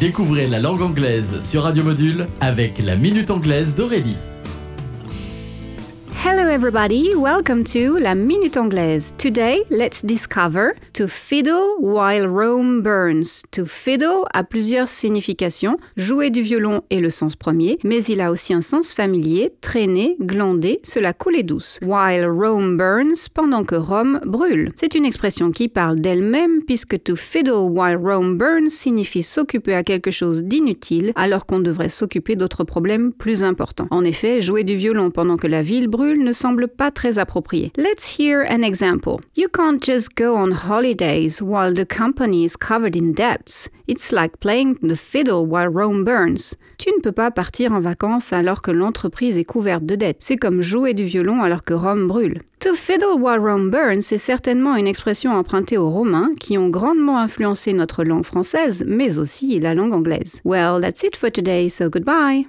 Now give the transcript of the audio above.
Découvrez la langue anglaise sur Radio Module avec la Minute Anglaise d'Aurélie. Hello, everybody. Welcome to La Minute Anglaise. Today, let's discover to fiddle while Rome burns. To fiddle a plusieurs significations. Jouer du violon est le sens premier, mais il a aussi un sens familier, traîner, glander, cela coule douce. While Rome burns, pendant que Rome brûle. C'est une expression qui parle d'elle-même puisque to fiddle while Rome burns signifie s'occuper à quelque chose d'inutile alors qu'on devrait s'occuper d'autres problèmes plus importants. En effet, jouer du violon pendant que la ville brûle ne semble pas très approprié. Let's hear an example. You can't just go on holidays while the company is covered in debts. It's like playing the fiddle while Rome burns. Tu ne peux pas partir en vacances alors que l'entreprise est couverte de dettes. C'est comme jouer du violon alors que Rome brûle. To fiddle while Rome burns est certainement une expression empruntée aux Romains qui ont grandement influencé notre langue française, mais aussi la langue anglaise. Well, that's it for today, so goodbye.